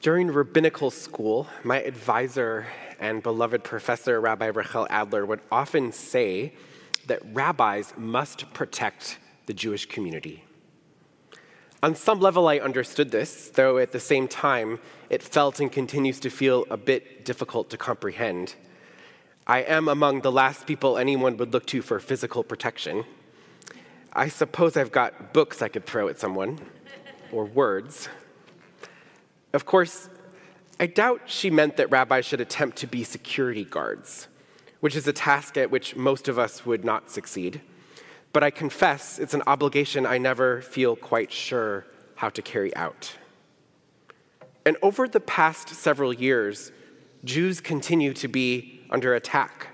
During rabbinical school, my advisor and beloved professor, Rabbi Rachel Adler, would often say that rabbis must protect the Jewish community. On some level, I understood this, though at the same time, it felt and continues to feel a bit difficult to comprehend. I am among the last people anyone would look to for physical protection. I suppose I've got books I could throw at someone, or words. Of course, I doubt she meant that rabbis should attempt to be security guards, which is a task at which most of us would not succeed. But I confess it's an obligation I never feel quite sure how to carry out. And over the past several years, Jews continue to be under attack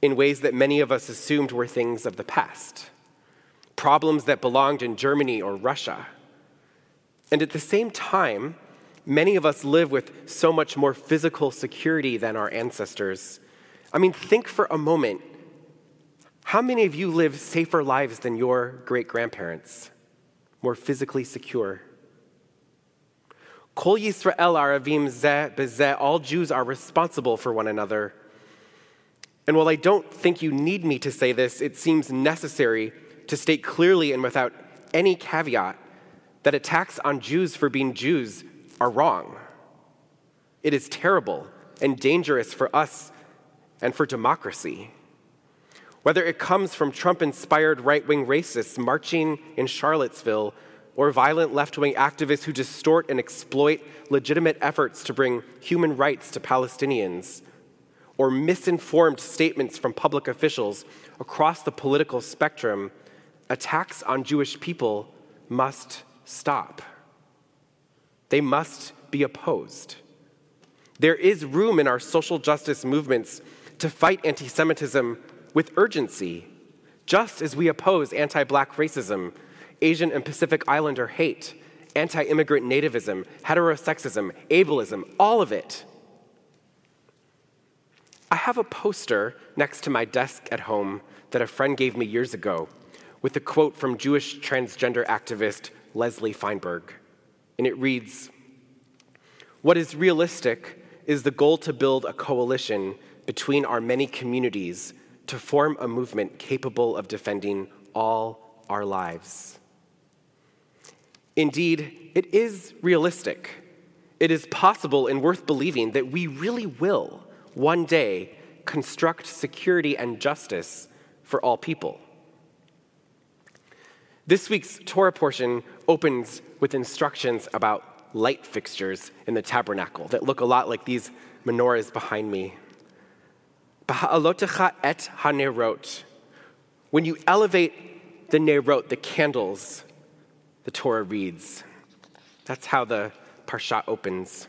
in ways that many of us assumed were things of the past, problems that belonged in Germany or Russia. And at the same time, Many of us live with so much more physical security than our ancestors. I mean, think for a moment. How many of you live safer lives than your great grandparents? More physically secure? Kol Yisrael Aravim Zeh Bezeh, all Jews are responsible for one another. And while I don't think you need me to say this, it seems necessary to state clearly and without any caveat that attacks on Jews for being Jews are wrong. It is terrible and dangerous for us and for democracy. Whether it comes from Trump inspired right wing racists marching in Charlottesville or violent left wing activists who distort and exploit legitimate efforts to bring human rights to Palestinians, or misinformed statements from public officials across the political spectrum, attacks on Jewish people must stop. They must be opposed. There is room in our social justice movements to fight anti Semitism with urgency, just as we oppose anti black racism, Asian and Pacific Islander hate, anti immigrant nativism, heterosexism, ableism, all of it. I have a poster next to my desk at home that a friend gave me years ago with a quote from Jewish transgender activist Leslie Feinberg and it reads What is realistic is the goal to build a coalition between our many communities to form a movement capable of defending all our lives. Indeed, it is realistic. It is possible and worth believing that we really will, one day, construct security and justice for all people. This week's Torah portion opens with instructions about light fixtures in the tabernacle that look a lot like these menorahs behind me. Baha'alotecha et hanerot. When you elevate the nerot, the candles, the Torah reads. That's how the parsha opens.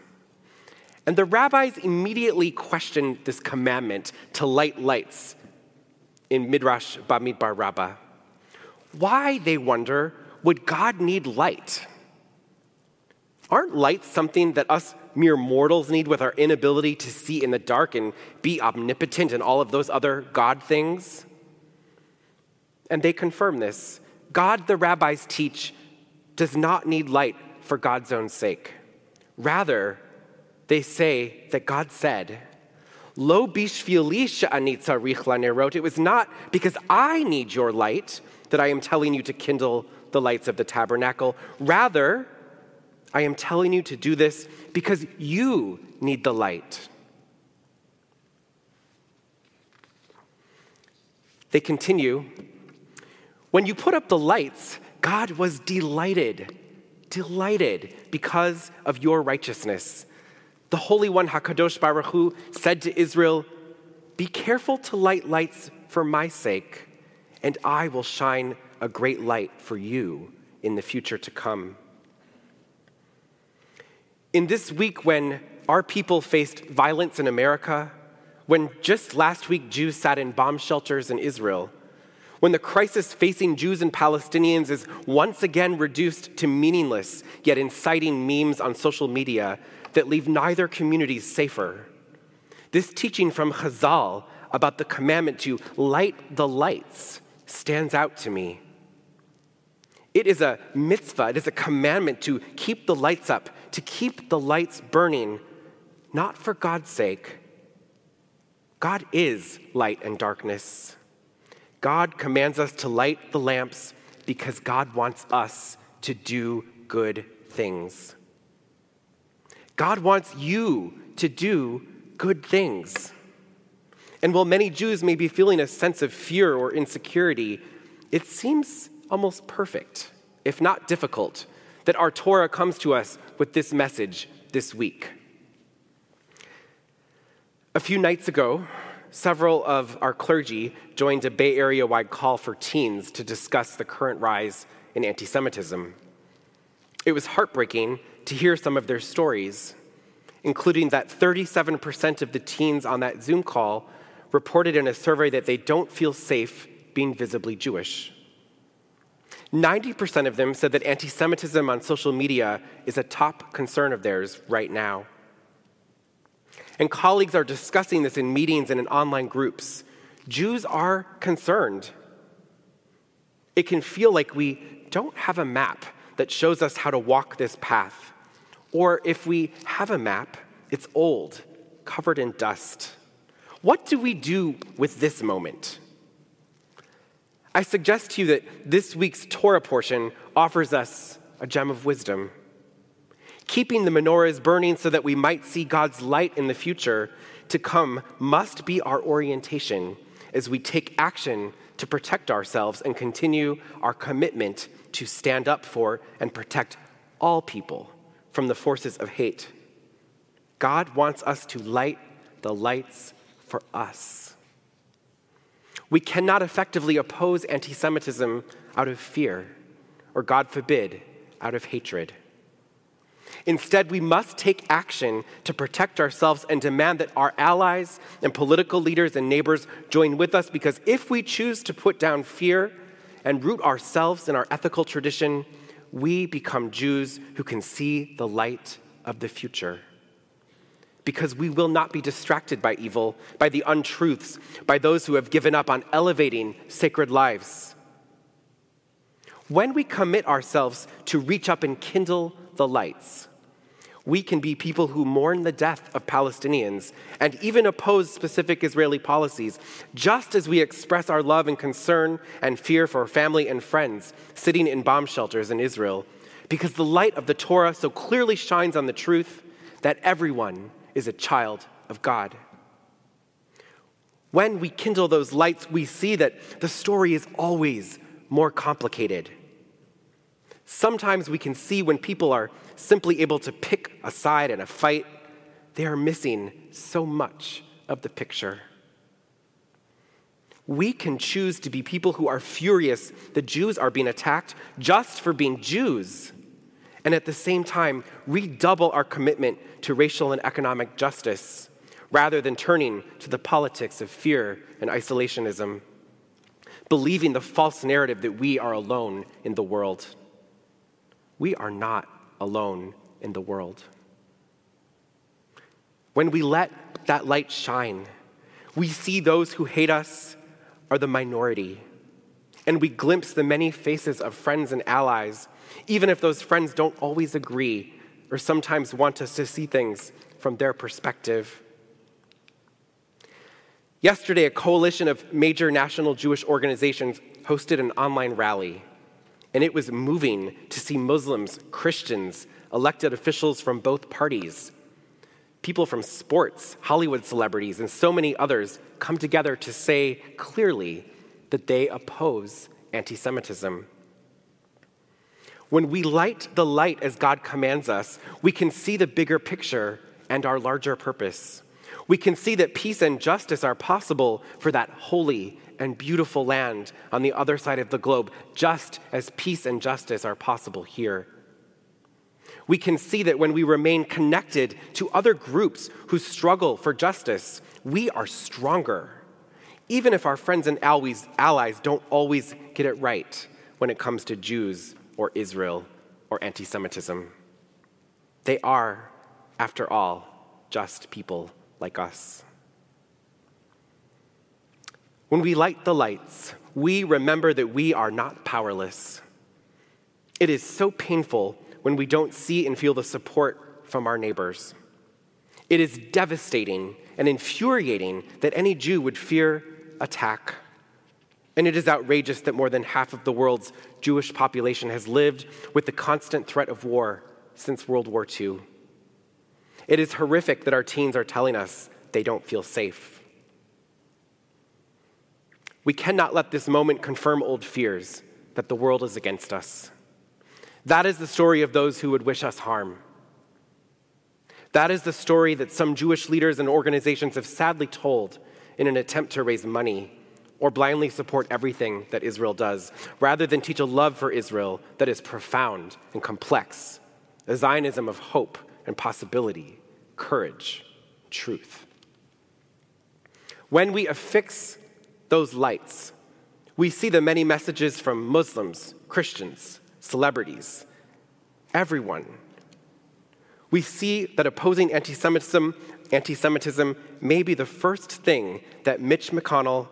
And the rabbis immediately questioned this commandment to light lights in Midrash Bamidbar Rabbah. Why, they wonder, would God need light? Aren't lights something that us mere mortals need with our inability to see in the dark and be omnipotent and all of those other God things? And they confirm this. God, the rabbis teach, does not need light for God's own sake. Rather, they say that God said, Lo bishvili sha'ani tzarich It was not because I need your light that I am telling you to kindle the lights of the tabernacle. Rather, I am telling you to do this because you need the light. They continue When you put up the lights, God was delighted, delighted because of your righteousness. The Holy One, Hakadosh Baruch Hu, said to Israel, Be careful to light lights for my sake, and I will shine a great light for you in the future to come. In this week, when our people faced violence in America, when just last week Jews sat in bomb shelters in Israel, when the crisis facing Jews and Palestinians is once again reduced to meaningless yet inciting memes on social media that leave neither communities safer, this teaching from Chazal about the commandment to light the lights stands out to me. It is a mitzvah, it is a commandment to keep the lights up to keep the lights burning, not for God's sake. God is light and darkness. God commands us to light the lamps because God wants us to do good things. God wants you to do good things. And while many Jews may be feeling a sense of fear or insecurity, it seems almost perfect, if not difficult, that our Torah comes to us with this message this week. A few nights ago, several of our clergy joined a Bay Area wide call for teens to discuss the current rise in anti Semitism. It was heartbreaking to hear some of their stories, including that 37% of the teens on that Zoom call reported in a survey that they don't feel safe being visibly Jewish. 90% of them said that anti Semitism on social media is a top concern of theirs right now. And colleagues are discussing this in meetings and in online groups. Jews are concerned. It can feel like we don't have a map that shows us how to walk this path. Or if we have a map, it's old, covered in dust. What do we do with this moment? I suggest to you that this week's Torah portion offers us a gem of wisdom. Keeping the menorahs burning so that we might see God's light in the future to come must be our orientation as we take action to protect ourselves and continue our commitment to stand up for and protect all people from the forces of hate. God wants us to light the lights for us. We cannot effectively oppose anti Semitism out of fear, or God forbid, out of hatred. Instead, we must take action to protect ourselves and demand that our allies and political leaders and neighbors join with us because if we choose to put down fear and root ourselves in our ethical tradition, we become Jews who can see the light of the future because we will not be distracted by evil, by the untruths, by those who have given up on elevating sacred lives. When we commit ourselves to reach up and kindle the lights, we can be people who mourn the death of Palestinians and even oppose specific Israeli policies, just as we express our love and concern and fear for family and friends sitting in bomb shelters in Israel, because the light of the Torah so clearly shines on the truth that everyone is a child of God. When we kindle those lights, we see that the story is always more complicated. Sometimes we can see when people are simply able to pick a side in a fight, they are missing so much of the picture. We can choose to be people who are furious the Jews are being attacked just for being Jews and at the same time redouble our commitment to racial and economic justice rather than turning to the politics of fear and isolationism, believing the false narrative that we are alone in the world. We are not alone in the world. When we let that light shine, we see those who hate us are the minority, and we glimpse the many faces of friends and allies even if those friends don't always agree or sometimes want us to see things from their perspective. Yesterday, a coalition of major national Jewish organizations hosted an online rally, and it was moving to see Muslims, Christians, elected officials from both parties, people from sports, Hollywood celebrities, and so many others come together to say clearly that they oppose anti Semitism. When we light the light as God commands us, we can see the bigger picture and our larger purpose. We can see that peace and justice are possible for that holy and beautiful land on the other side of the globe, just as peace and justice are possible here. We can see that when we remain connected to other groups who struggle for justice, we are stronger, even if our friends and allies don't always get it right when it comes to Jews or Israel or anti Semitism. They are, after all, just people like us. When we light the lights, we remember that we are not powerless. It is so painful when we don't see and feel the support from our neighbors. It is devastating and infuriating that any Jew would fear attack. And it is outrageous that more than half of the world's Jewish population has lived with the constant threat of war since World War II. It is horrific that our teens are telling us they don't feel safe. We cannot let this moment confirm old fears that the world is against us. That is the story of those who would wish us harm. That is the story that some Jewish leaders and organizations have sadly told in an attempt to raise money or blindly support everything that Israel does, rather than teach a love for Israel that is profound and complex, a Zionism of hope and possibility, courage, truth. When we affix those lights, we see the many messages from Muslims, Christians, celebrities, everyone. We see that opposing anti Semitism, anti-Semitism may be the first thing that Mitch McConnell,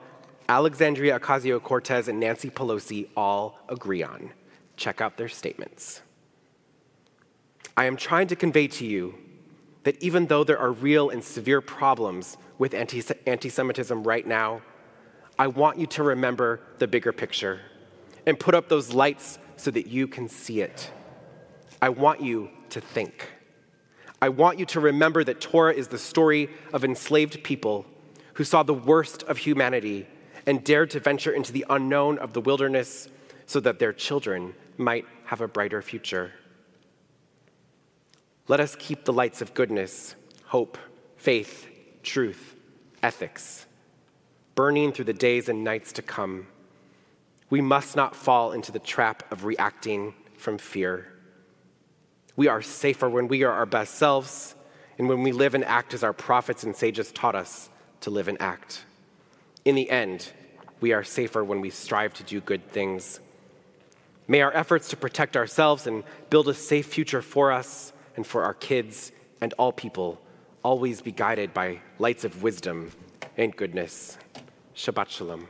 Alexandria Ocasio Cortez, and Nancy Pelosi all agree on. Check out their statements. I am trying to convey to you that even though there are real and severe problems with anti Semitism right now, I want you to remember the bigger picture and put up those lights so that you can see it. I want you to think. I want you to remember that Torah is the story of enslaved people who saw the worst of humanity and dared to venture into the unknown of the wilderness so that their children might have a brighter future. Let us keep the lights of goodness, hope, faith, truth, ethics burning through the days and nights to come. We must not fall into the trap of reacting from fear. We are safer when we are our best selves and when we live and act as our prophets and sages taught us to live and act. In the end, we are safer when we strive to do good things. May our efforts to protect ourselves and build a safe future for us and for our kids and all people always be guided by lights of wisdom and goodness. Shabbat Shalom.